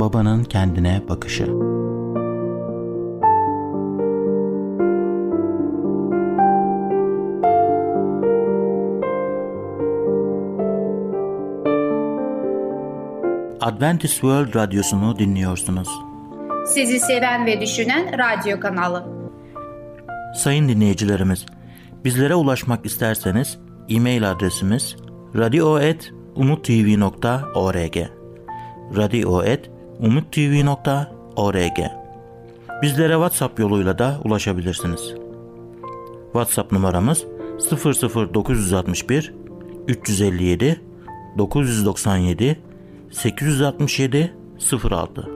babanın kendine bakışı. Adventist World Radyosu'nu dinliyorsunuz. Sizi seven ve düşünen radyo kanalı. Sayın dinleyicilerimiz, bizlere ulaşmak isterseniz e-mail adresimiz radio.umutv.org radio.umutv.org Bizlere WhatsApp yoluyla da ulaşabilirsiniz. WhatsApp numaramız 00961 357 997 867 06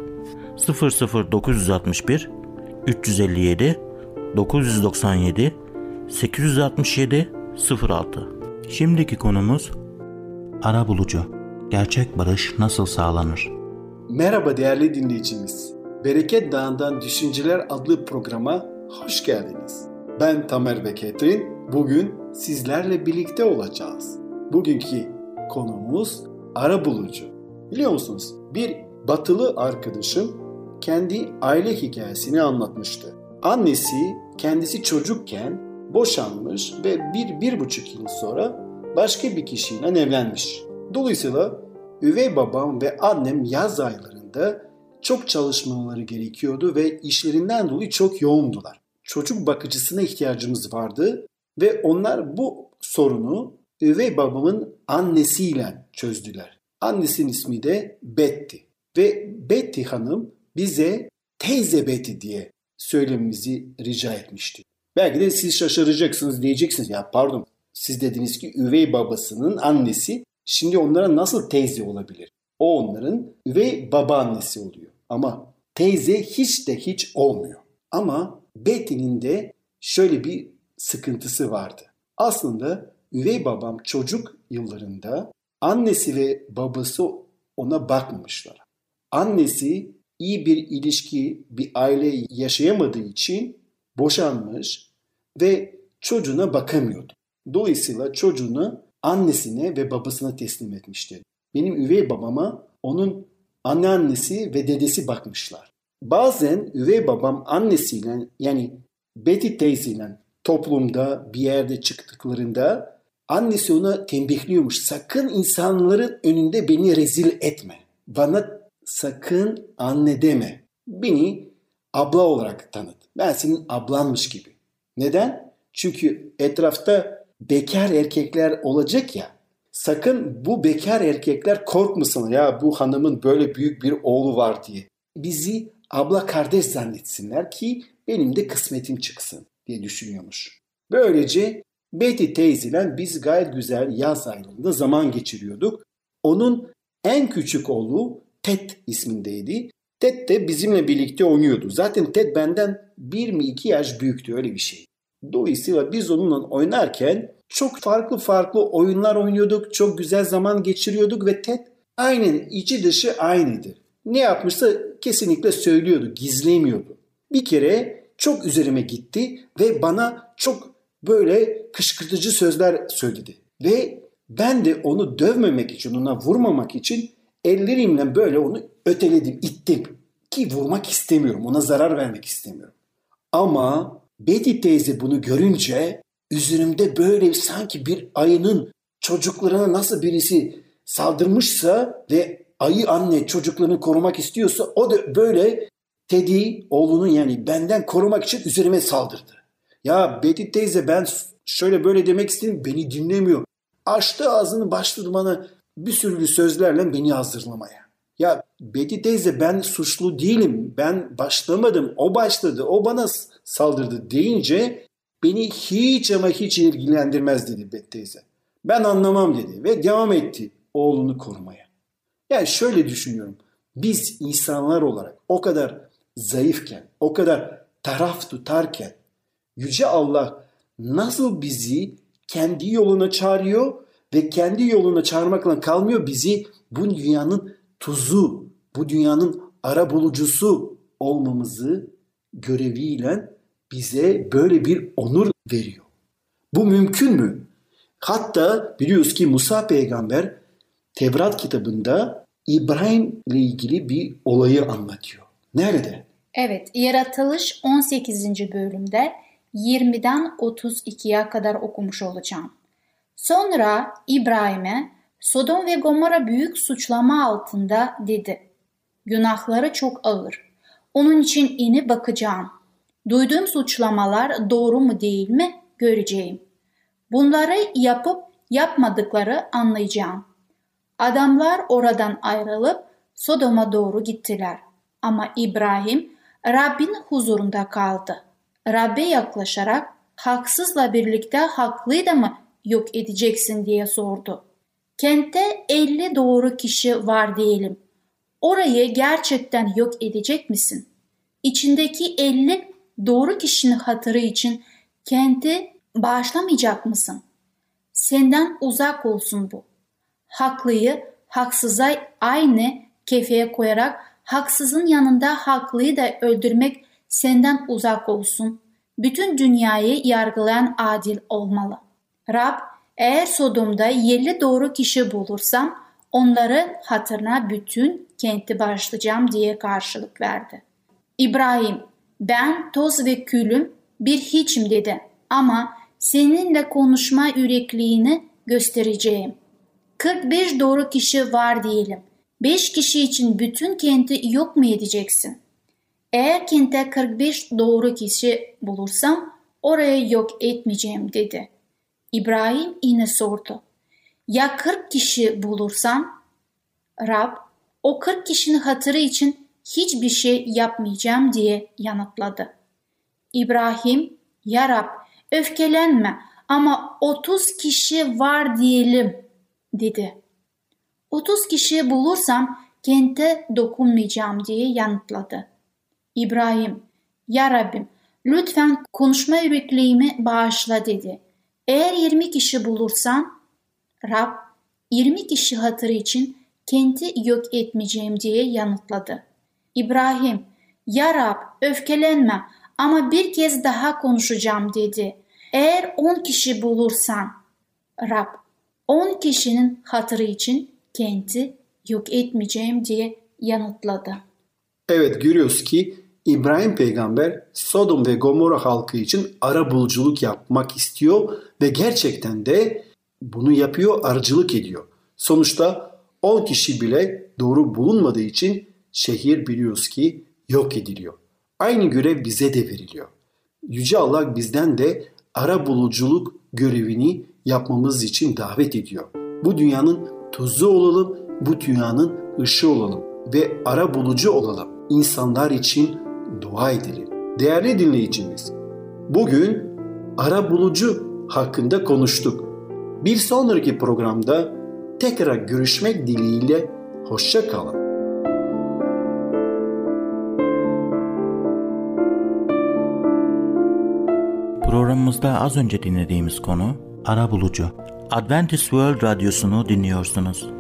00961 357 997 867 06 Şimdiki konumuz ara bulucu. Gerçek barış nasıl sağlanır? Merhaba değerli dinleyicimiz. Bereket Dağı'ndan Düşünceler adlı programa hoş geldiniz. Ben Tamer ve Ketrin. Bugün sizlerle birlikte olacağız. Bugünkü konumuz ara bulucu. Biliyor musunuz? Bir batılı arkadaşım kendi aile hikayesini anlatmıştı. Annesi kendisi çocukken boşanmış ve bir, bir buçuk yıl sonra başka bir kişiyle evlenmiş. Dolayısıyla üvey babam ve annem yaz aylarında çok çalışmaları gerekiyordu ve işlerinden dolayı çok yoğundular. Çocuk bakıcısına ihtiyacımız vardı ve onlar bu sorunu üvey babamın annesiyle çözdüler. Annesinin ismi de Betty ve Betty hanım bize teyze Betty diye söylememizi rica etmişti. Belki de siz şaşıracaksınız diyeceksiniz ya pardon siz dediniz ki üvey babasının annesi şimdi onlara nasıl teyze olabilir? O onların üvey babaannesi oluyor. Ama teyze hiç de hiç olmuyor. Ama Betty'nin de şöyle bir sıkıntısı vardı. Aslında üvey babam çocuk yıllarında annesi ve babası ona bakmamışlar. Annesi iyi bir ilişki, bir aile yaşayamadığı için boşanmış ve çocuğuna bakamıyordu. Dolayısıyla çocuğunu annesine ve babasına teslim etmişti. Benim üvey babama onun anneannesi ve dedesi bakmışlar. Bazen üvey babam annesiyle yani Betty teyzeyle toplumda bir yerde çıktıklarında annesi ona tembihliyormuş. Sakın insanların önünde beni rezil etme. Bana sakın anne deme. Beni abla olarak tanıt. Ben senin ablanmış gibi. Neden? Çünkü etrafta bekar erkekler olacak ya. Sakın bu bekar erkekler korkmasın ya bu hanımın böyle büyük bir oğlu var diye. Bizi abla kardeş zannetsinler ki benim de kısmetim çıksın diye düşünüyormuş. Böylece Betty teyzeyle biz gayet güzel yaz aylarında zaman geçiriyorduk. Onun en küçük oğlu Ted ismindeydi. Ted de bizimle birlikte oynuyordu. Zaten Ted benden bir mi iki yaş büyüktü öyle bir şey. Dolayısıyla biz onunla oynarken çok farklı farklı oyunlar oynuyorduk. Çok güzel zaman geçiriyorduk ve Ted aynen içi dışı aynıydı. Ne yapmışsa kesinlikle söylüyordu, gizlemiyordu. Bir kere çok üzerime gitti ve bana çok böyle kışkırtıcı sözler söyledi. Ve ben de onu dövmemek için, ona vurmamak için ellerimle böyle onu öteledim, ittim. Ki vurmak istemiyorum, ona zarar vermek istemiyorum. Ama Betty teyze bunu görünce üzerimde böyle sanki bir ayının çocuklarına nasıl birisi saldırmışsa ve ayı anne çocuklarını korumak istiyorsa o da böyle Teddy oğlunu yani benden korumak için üzerime saldırdı. Ya Betty teyze ben şöyle böyle demek istedim beni dinlemiyor. Açtı ağzını başladı bana bir sürü sözlerle beni hazırlamaya. Ya Betty teyze ben suçlu değilim. Ben başlamadım. O başladı. O bana saldırdı deyince beni hiç ama hiç ilgilendirmez dedi Betty teyze. Ben anlamam dedi ve devam etti oğlunu korumaya. Yani şöyle düşünüyorum. biz insanlar olarak o kadar zayıfken, o kadar taraf tutarken Yüce Allah nasıl bizi kendi yoluna çağırıyor ve kendi yoluna çağırmakla kalmıyor bizi bu dünyanın tuzu, bu dünyanın ara bulucusu olmamızı göreviyle bize böyle bir onur veriyor. Bu mümkün mü? Hatta biliyoruz ki Musa peygamber Tevrat kitabında İbrahim ile ilgili bir olayı anlatıyor. Nerede? Evet, Yaratılış 18. bölümde 20'den 32'ye kadar okumuş olacağım. Sonra İbrahim'e Sodom ve Gomorra büyük suçlama altında dedi. Günahları çok ağır. Onun için ini bakacağım. Duyduğum suçlamalar doğru mu değil mi göreceğim. Bunları yapıp yapmadıkları anlayacağım. Adamlar oradan ayrılıp Sodom'a doğru gittiler. Ama İbrahim Rabbin huzurunda kaldı. Rabbe yaklaşarak haksızla birlikte haklıyı da mı yok edeceksin diye sordu. Kente 50 doğru kişi var diyelim. Orayı gerçekten yok edecek misin? İçindeki 50 doğru kişinin hatırı için kenti bağışlamayacak mısın? Senden uzak olsun bu. Haklıyı haksıza aynı kefeye koyarak haksızın yanında haklıyı da öldürmek senden uzak olsun. Bütün dünyayı yargılayan adil olmalı. Rab eğer Sodom'da 50 doğru kişi bulursam onları hatırına bütün kenti bağışlayacağım diye karşılık verdi. İbrahim ben toz ve külüm bir hiçim dedi ama seninle konuşma yürekliğini göstereceğim. 45 doğru kişi var diyelim. 5 kişi için bütün kenti yok mu edeceksin? Eğer kente 45 doğru kişi bulursam orayı yok etmeyeceğim dedi. İbrahim yine sordu. Ya 40 kişi bulursam? Rab o 40 kişinin hatırı için hiçbir şey yapmayacağım diye yanıtladı. İbrahim, Ya Rab öfkelenme ama 30 kişi var diyelim dedi. 30 kişi bulursam kente dokunmayacağım diye yanıtladı. İbrahim, Ya Rabbim lütfen konuşma yürekliğimi bağışla dedi. Eğer 20 kişi bulursan Rab 20 kişi hatırı için kenti yok etmeyeceğim diye yanıtladı. İbrahim, Ya Rab öfkelenme ama bir kez daha konuşacağım dedi. Eğer 10 kişi bulursan Rab 10 kişinin hatırı için kenti yok etmeyeceğim diye yanıtladı. Evet görüyoruz ki İbrahim peygamber Sodom ve Gomorra halkı için ara buluculuk yapmak istiyor ve gerçekten de bunu yapıyor, aracılık ediyor. Sonuçta 10 kişi bile doğru bulunmadığı için şehir biliyoruz ki yok ediliyor. Aynı görev bize de veriliyor. Yüce Allah bizden de ara buluculuk görevini yapmamız için davet ediyor. Bu dünyanın tuzu olalım, bu dünyanın ışığı olalım ve ara bulucu olalım. İnsanlar için dua edelim. Değerli dinleyicimiz, bugün ara bulucu hakkında konuştuk. Bir sonraki programda tekrar görüşmek dileğiyle hoşça kalın. Programımızda az önce dinlediğimiz konu ara bulucu. Adventist World Radyosu'nu dinliyorsunuz.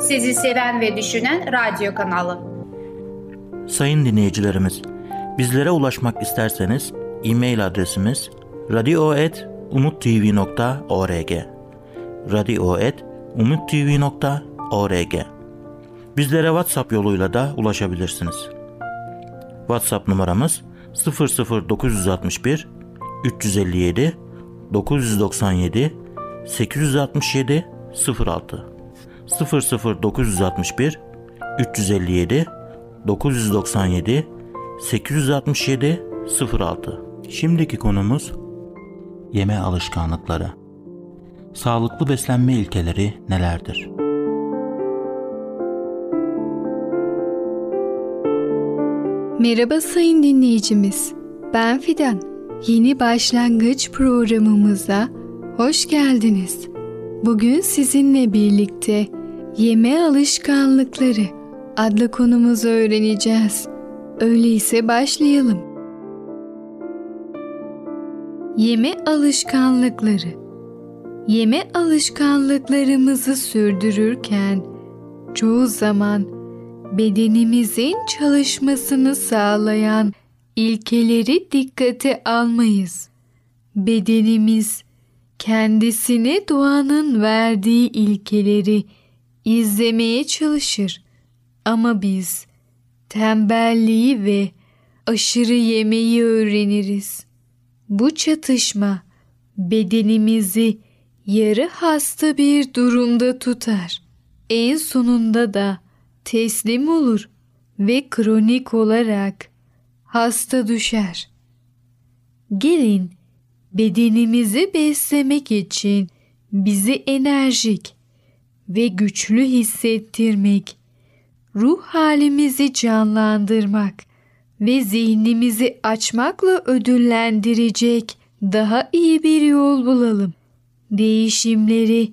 Sizi seven ve düşünen radyo kanalı. Sayın dinleyicilerimiz, bizlere ulaşmak isterseniz e-mail adresimiz radio.umutv.org radio.umutv.org Bizlere WhatsApp yoluyla da ulaşabilirsiniz. WhatsApp numaramız 00961 357 997 867 06 00961 357 997 867 06 Şimdiki konumuz yeme alışkanlıkları. Sağlıklı beslenme ilkeleri nelerdir? Merhaba sayın dinleyicimiz. Ben Fidan. Yeni başlangıç programımıza hoş geldiniz. Bugün sizinle birlikte yeme alışkanlıkları, adlı konumuzu öğreneceğiz. Öyleyse başlayalım. Yeme alışkanlıkları Yeme alışkanlıklarımızı sürdürürken çoğu zaman bedenimizin çalışmasını sağlayan ilkeleri dikkate almayız. Bedenimiz kendisine doğanın verdiği ilkeleri izlemeye çalışır. Ama biz tembelliği ve aşırı yemeği öğreniriz. Bu çatışma bedenimizi yarı hasta bir durumda tutar. En sonunda da teslim olur ve kronik olarak hasta düşer. Gelin bedenimizi beslemek için bizi enerjik ve güçlü hissettirmek, ruh halimizi canlandırmak ve zihnimizi açmakla ödüllendirecek daha iyi bir yol bulalım. Değişimleri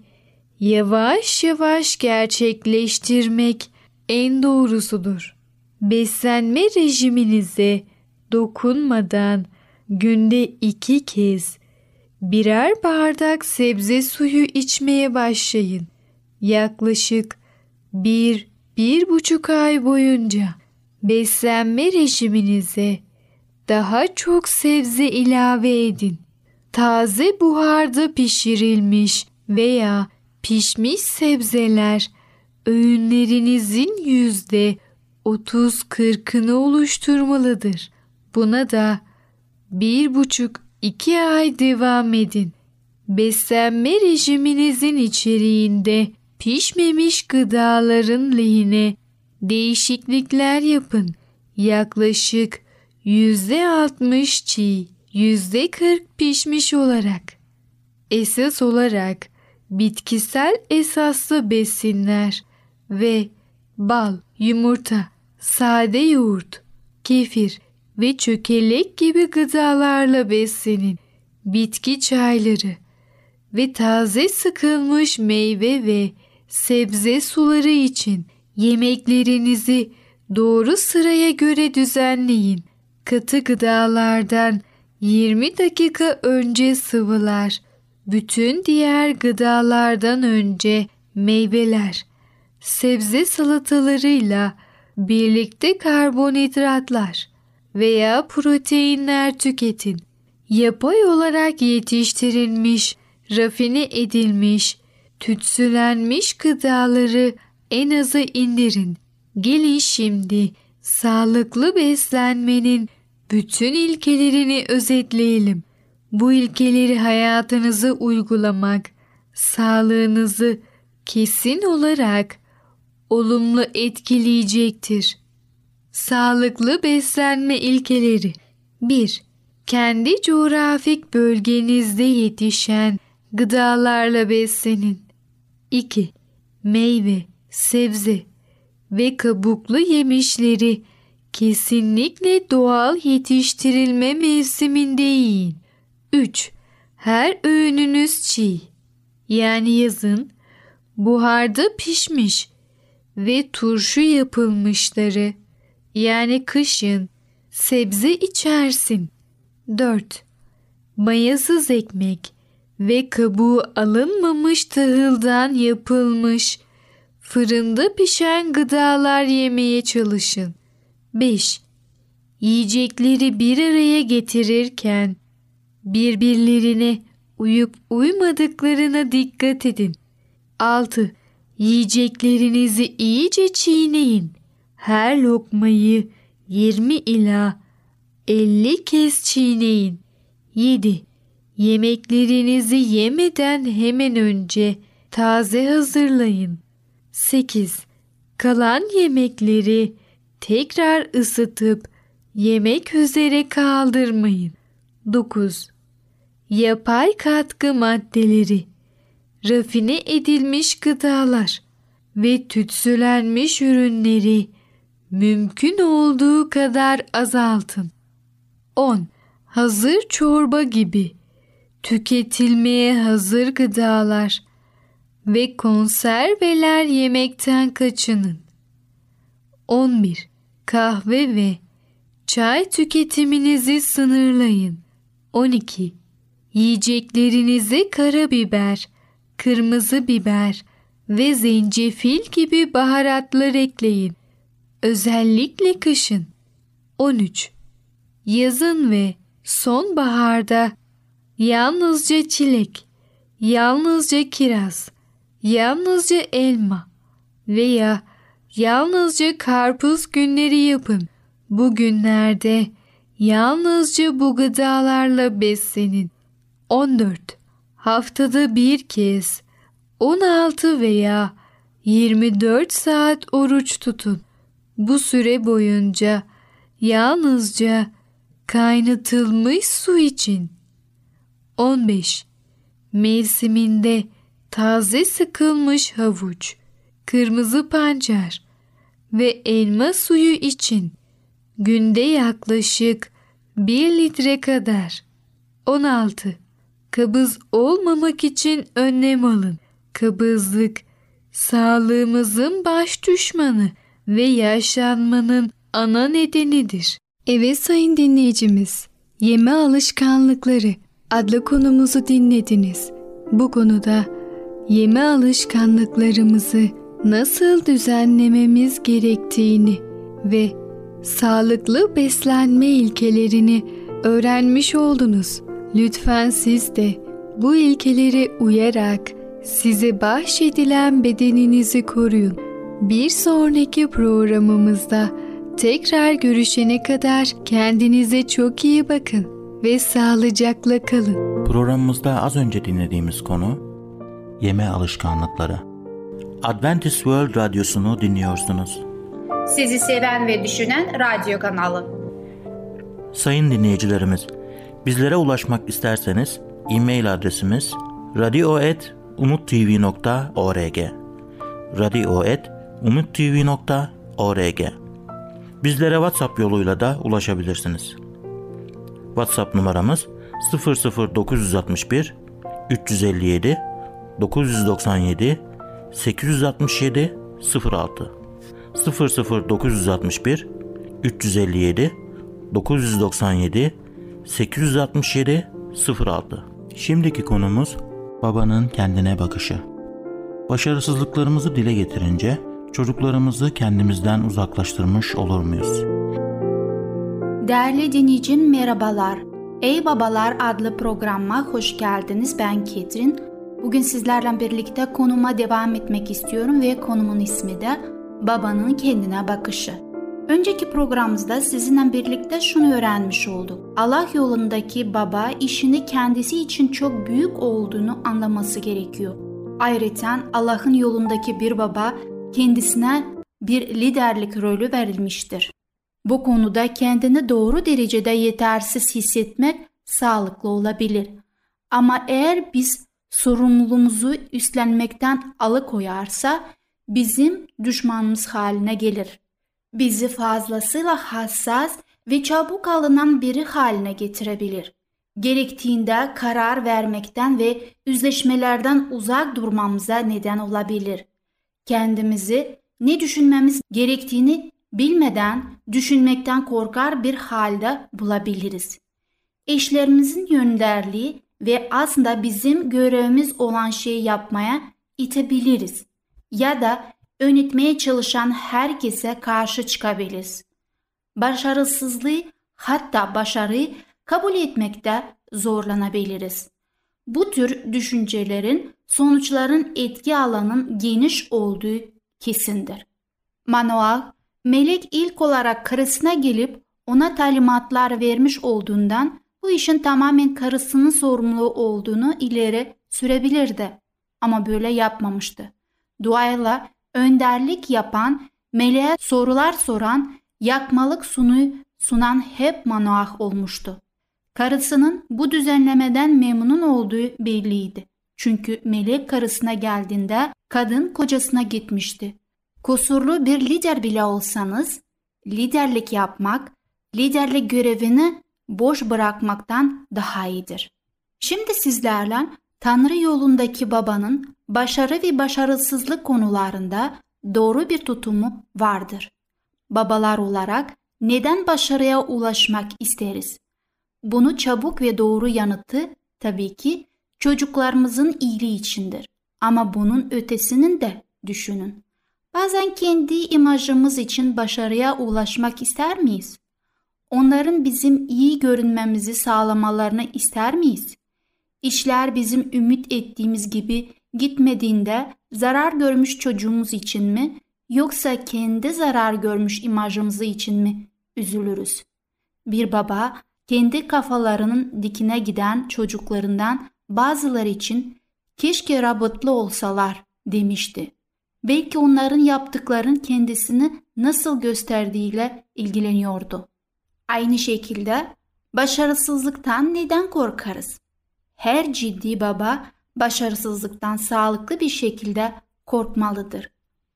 yavaş yavaş gerçekleştirmek en doğrusudur. Beslenme rejiminize dokunmadan günde iki kez birer bardak sebze suyu içmeye başlayın. Yaklaşık bir, bir buçuk ay boyunca beslenme rejiminize daha çok sebze ilave edin. Taze buharda pişirilmiş veya pişmiş sebzeler öğünlerinizin yüzde 30-40'ını oluşturmalıdır. Buna da bir buçuk iki ay devam edin. Beslenme rejiminizin içeriğinde pişmemiş gıdaların lehine değişiklikler yapın. Yaklaşık yüzde altmış çiğ, yüzde kırk pişmiş olarak. Esas olarak bitkisel esaslı besinler ve bal, yumurta, sade yoğurt, kefir ve çökelek gibi gıdalarla beslenin. Bitki çayları ve taze sıkılmış meyve ve sebze suları için yemeklerinizi doğru sıraya göre düzenleyin. Katı gıdalardan 20 dakika önce sıvılar, bütün diğer gıdalardan önce meyveler, sebze salatalarıyla birlikte karbonhidratlar veya proteinler tüketin. Yapay olarak yetiştirilmiş, rafine edilmiş, tütsülenmiş gıdaları en aza indirin. Gelin şimdi sağlıklı beslenmenin bütün ilkelerini özetleyelim. Bu ilkeleri hayatınıza uygulamak sağlığınızı kesin olarak olumlu etkileyecektir. Sağlıklı beslenme ilkeleri 1. Kendi coğrafik bölgenizde yetişen gıdalarla beslenin. 2. Meyve, sebze ve kabuklu yemişleri kesinlikle doğal yetiştirilme mevsiminde yiyin. 3. Her öğününüz çiğ. Yani yazın buharda pişmiş ve turşu yapılmışları yani kışın sebze içersin. 4. Mayasız ekmek ve kabuğu alınmamış tahıldan yapılmış fırında pişen gıdalar yemeye çalışın. 5. Yiyecekleri bir araya getirirken birbirlerine uyup uymadıklarına dikkat edin. 6. Yiyeceklerinizi iyice çiğneyin. Her lokmayı 20 ila 50 kez çiğneyin. 7. Yemeklerinizi yemeden hemen önce taze hazırlayın. 8. Kalan yemekleri tekrar ısıtıp yemek üzere kaldırmayın. 9. Yapay katkı maddeleri, rafine edilmiş gıdalar ve tütsülenmiş ürünleri mümkün olduğu kadar azaltın. 10. Hazır çorba gibi tüketilmeye hazır gıdalar ve konserveler yemekten kaçının. 11. Kahve ve çay tüketiminizi sınırlayın. 12. Yiyeceklerinize karabiber, kırmızı biber ve zencefil gibi baharatlar ekleyin. Özellikle kışın. 13. Yazın ve sonbaharda yalnızca çilek, yalnızca kiraz, yalnızca elma veya yalnızca karpuz günleri yapın. Bu günlerde yalnızca bu gıdalarla beslenin. 14. Haftada bir kez 16 veya 24 saat oruç tutun. Bu süre boyunca yalnızca kaynatılmış su için. 15. Mevsiminde taze sıkılmış havuç, kırmızı pancar ve elma suyu için günde yaklaşık 1 litre kadar. 16. Kabız olmamak için önlem alın. Kabızlık sağlığımızın baş düşmanı ve yaşlanmanın ana nedenidir. Evet sayın dinleyicimiz, yeme alışkanlıkları adlı konumuzu dinlediniz. Bu konuda yeme alışkanlıklarımızı nasıl düzenlememiz gerektiğini ve sağlıklı beslenme ilkelerini öğrenmiş oldunuz. Lütfen siz de bu ilkelere uyarak size bahşedilen bedeninizi koruyun. Bir sonraki programımızda tekrar görüşene kadar kendinize çok iyi bakın ve sağlıcakla kalın. Programımızda az önce dinlediğimiz konu yeme alışkanlıkları. Adventist World Radyosu'nu dinliyorsunuz. Sizi seven ve düşünen radyo kanalı. Sayın dinleyicilerimiz, bizlere ulaşmak isterseniz e-mail adresimiz radio.umutv.org radio.umutv.org Bizlere WhatsApp yoluyla da ulaşabilirsiniz. WhatsApp numaramız 00961 357 997 867 06 00961 357 997 867 06 Şimdiki konumuz babanın kendine bakışı. Başarısızlıklarımızı dile getirince çocuklarımızı kendimizden uzaklaştırmış olur muyuz? Değerli dinleyicim merhabalar. Ey Babalar adlı programıma hoş geldiniz. Ben Ketrin. Bugün sizlerle birlikte konuma devam etmek istiyorum ve konumun ismi de babanın kendine bakışı. Önceki programımızda sizinle birlikte şunu öğrenmiş olduk. Allah yolundaki baba işini kendisi için çok büyük olduğunu anlaması gerekiyor. Ayrıca Allah'ın yolundaki bir baba kendisine bir liderlik rolü verilmiştir. Bu konuda kendini doğru derecede yetersiz hissetmek sağlıklı olabilir. Ama eğer biz sorumluluğumuzu üstlenmekten alıkoyarsa bizim düşmanımız haline gelir. Bizi fazlasıyla hassas ve çabuk alınan biri haline getirebilir. Gerektiğinde karar vermekten ve yüzleşmelerden uzak durmamıza neden olabilir. Kendimizi ne düşünmemiz gerektiğini bilmeden düşünmekten korkar bir halde bulabiliriz. Eşlerimizin yönderliği ve aslında bizim görevimiz olan şeyi yapmaya itebiliriz. Ya da yönetmeye çalışan herkese karşı çıkabiliriz. Başarısızlığı hatta başarıyı kabul etmekte zorlanabiliriz. Bu tür düşüncelerin sonuçların etki alanının geniş olduğu kesindir. Manoah, melek ilk olarak karısına gelip ona talimatlar vermiş olduğundan bu işin tamamen karısının sorumlu olduğunu ileri sürebilirdi. Ama böyle yapmamıştı. Duayla önderlik yapan, meleğe sorular soran, yakmalık sunuyu sunan hep Manoah olmuştu. Karısının bu düzenlemeden memnun olduğu belliydi. Çünkü melek karısına geldiğinde kadın kocasına gitmişti. Kusurlu bir lider bile olsanız liderlik yapmak, liderlik görevini boş bırakmaktan daha iyidir. Şimdi sizlerle Tanrı yolundaki babanın başarı ve başarısızlık konularında doğru bir tutumu vardır. babalar olarak neden başarıya ulaşmak isteriz? Bunu çabuk ve doğru yanıtı tabii ki çocuklarımızın iyiliği içindir. Ama bunun ötesinin de düşünün. Bazen kendi imajımız için başarıya ulaşmak ister miyiz? Onların bizim iyi görünmemizi sağlamalarını ister miyiz? İşler bizim ümit ettiğimiz gibi gitmediğinde zarar görmüş çocuğumuz için mi yoksa kendi zarar görmüş imajımızı için mi üzülürüz? Bir baba kendi kafalarının dikine giden çocuklarından bazıları için keşke rabıtlı olsalar demişti. Belki onların yaptıkların kendisini nasıl gösterdiğiyle ilgileniyordu. Aynı şekilde başarısızlıktan neden korkarız? Her ciddi baba başarısızlıktan sağlıklı bir şekilde korkmalıdır.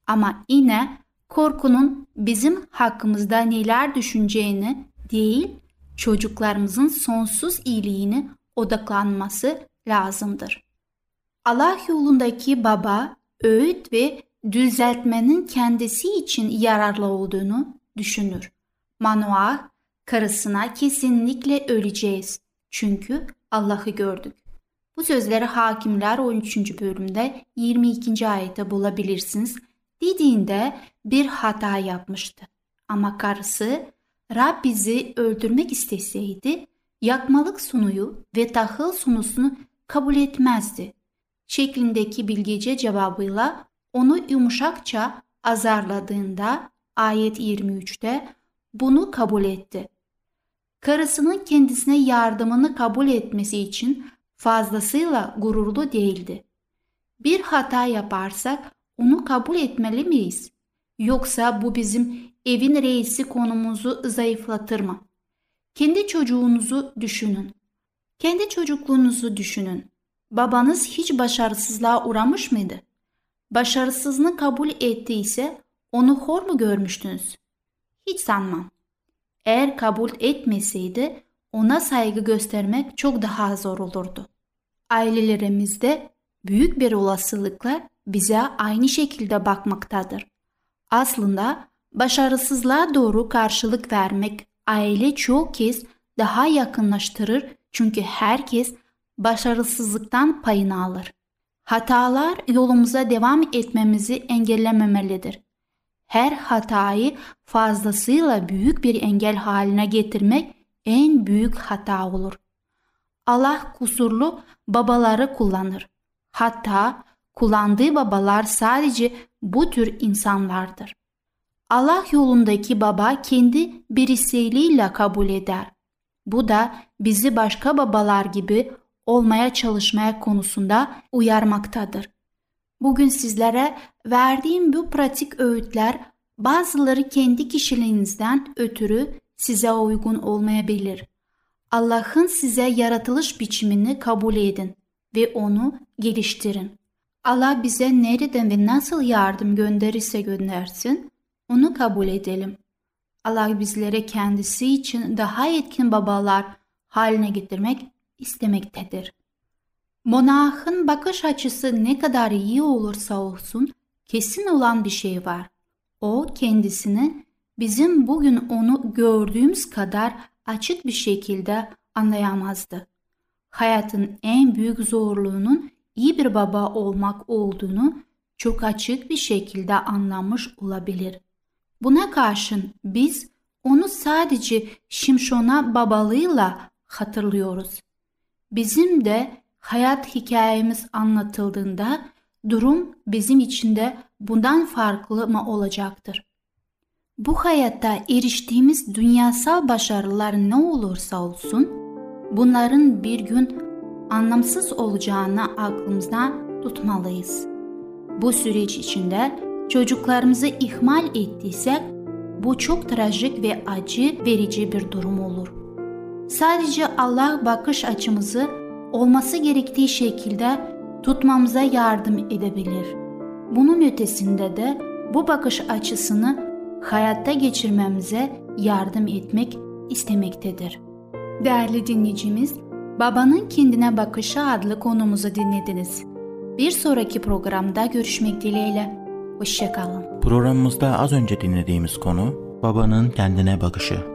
Ama yine korkunun bizim hakkımızda neler düşüneceğini değil, çocuklarımızın sonsuz iyiliğini odaklanması lazımdır. Allah yolundaki baba öğüt ve düzeltmenin kendisi için yararlı olduğunu düşünür. Manoah karısına kesinlikle öleceğiz çünkü Allah'ı gördük. Bu sözleri Hakimler 13. bölümde 22. ayette bulabilirsiniz. Dediğinde bir hata yapmıştı. Ama karısı Rab bizi öldürmek isteseydi yakmalık sunuyu ve tahıl sunusunu kabul etmezdi. Şeklindeki bilgece cevabıyla onu yumuşakça azarladığında ayet 23'te bunu kabul etti. Karısının kendisine yardımını kabul etmesi için fazlasıyla gururlu değildi. Bir hata yaparsak onu kabul etmeli miyiz? Yoksa bu bizim evin reisi konumuzu zayıflatır mı? Kendi çocuğunuzu düşünün. Kendi çocukluğunuzu düşünün. Babanız hiç başarısızlığa uğramış mıydı? Başarısızlığını kabul ettiyse onu hor mu görmüştünüz? Hiç sanmam. Eğer kabul etmeseydi ona saygı göstermek çok daha zor olurdu. Ailelerimizde büyük bir olasılıkla bize aynı şekilde bakmaktadır. Aslında başarısızlığa doğru karşılık vermek aile çok kez daha yakınlaştırır çünkü herkes başarısızlıktan payını alır. Hatalar yolumuza devam etmemizi engellememelidir. Her hatayı fazlasıyla büyük bir engel haline getirmek en büyük hata olur. Allah kusurlu babaları kullanır. Hatta kullandığı babalar sadece bu tür insanlardır. Allah yolundaki baba kendi birisiliğiyle kabul eder. Bu da bizi başka babalar gibi olmaya çalışmaya konusunda uyarmaktadır. Bugün sizlere verdiğim bu pratik öğütler bazıları kendi kişiliğinizden ötürü size uygun olmayabilir. Allah'ın size yaratılış biçimini kabul edin ve onu geliştirin. Allah bize nereden ve nasıl yardım gönderirse göndersin, onu kabul edelim. Allah bizlere kendisi için daha etkin babalar haline getirmek istemektedir. Monahın bakış açısı ne kadar iyi olursa olsun kesin olan bir şey var. O kendisini bizim bugün onu gördüğümüz kadar açık bir şekilde anlayamazdı. Hayatın en büyük zorluğunun iyi bir baba olmak olduğunu çok açık bir şekilde anlamış olabilir. Buna karşın biz onu sadece Şimşon'a babalığıyla hatırlıyoruz. Bizim de hayat hikayemiz anlatıldığında durum bizim için de bundan farklı mı olacaktır? Bu hayatta eriştiğimiz dünyasal başarılar ne olursa olsun, bunların bir gün anlamsız olacağını aklımızda tutmalıyız. Bu süreç içinde çocuklarımızı ihmal ettiysek bu çok trajik ve acı verici bir durum olur. Sadece Allah bakış açımızı olması gerektiği şekilde tutmamıza yardım edebilir. Bunun ötesinde de bu bakış açısını hayatta geçirmemize yardım etmek istemektedir. Değerli dinleyicimiz, Babanın Kendine Bakışı adlı konumuzu dinlediniz. Bir sonraki programda görüşmek dileğiyle. Hoşçakalın. Programımızda az önce dinlediğimiz konu Babanın kendine bakışı.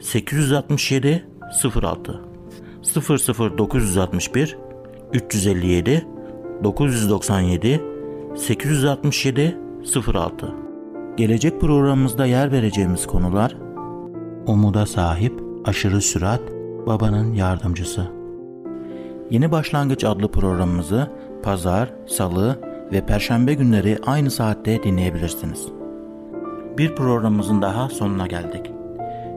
867 06 00961 357 997 867 06 Gelecek programımızda yer vereceğimiz konular Umuda sahip, aşırı sürat, babanın yardımcısı. Yeni Başlangıç adlı programımızı pazar, salı ve perşembe günleri aynı saatte dinleyebilirsiniz. Bir programımızın daha sonuna geldik.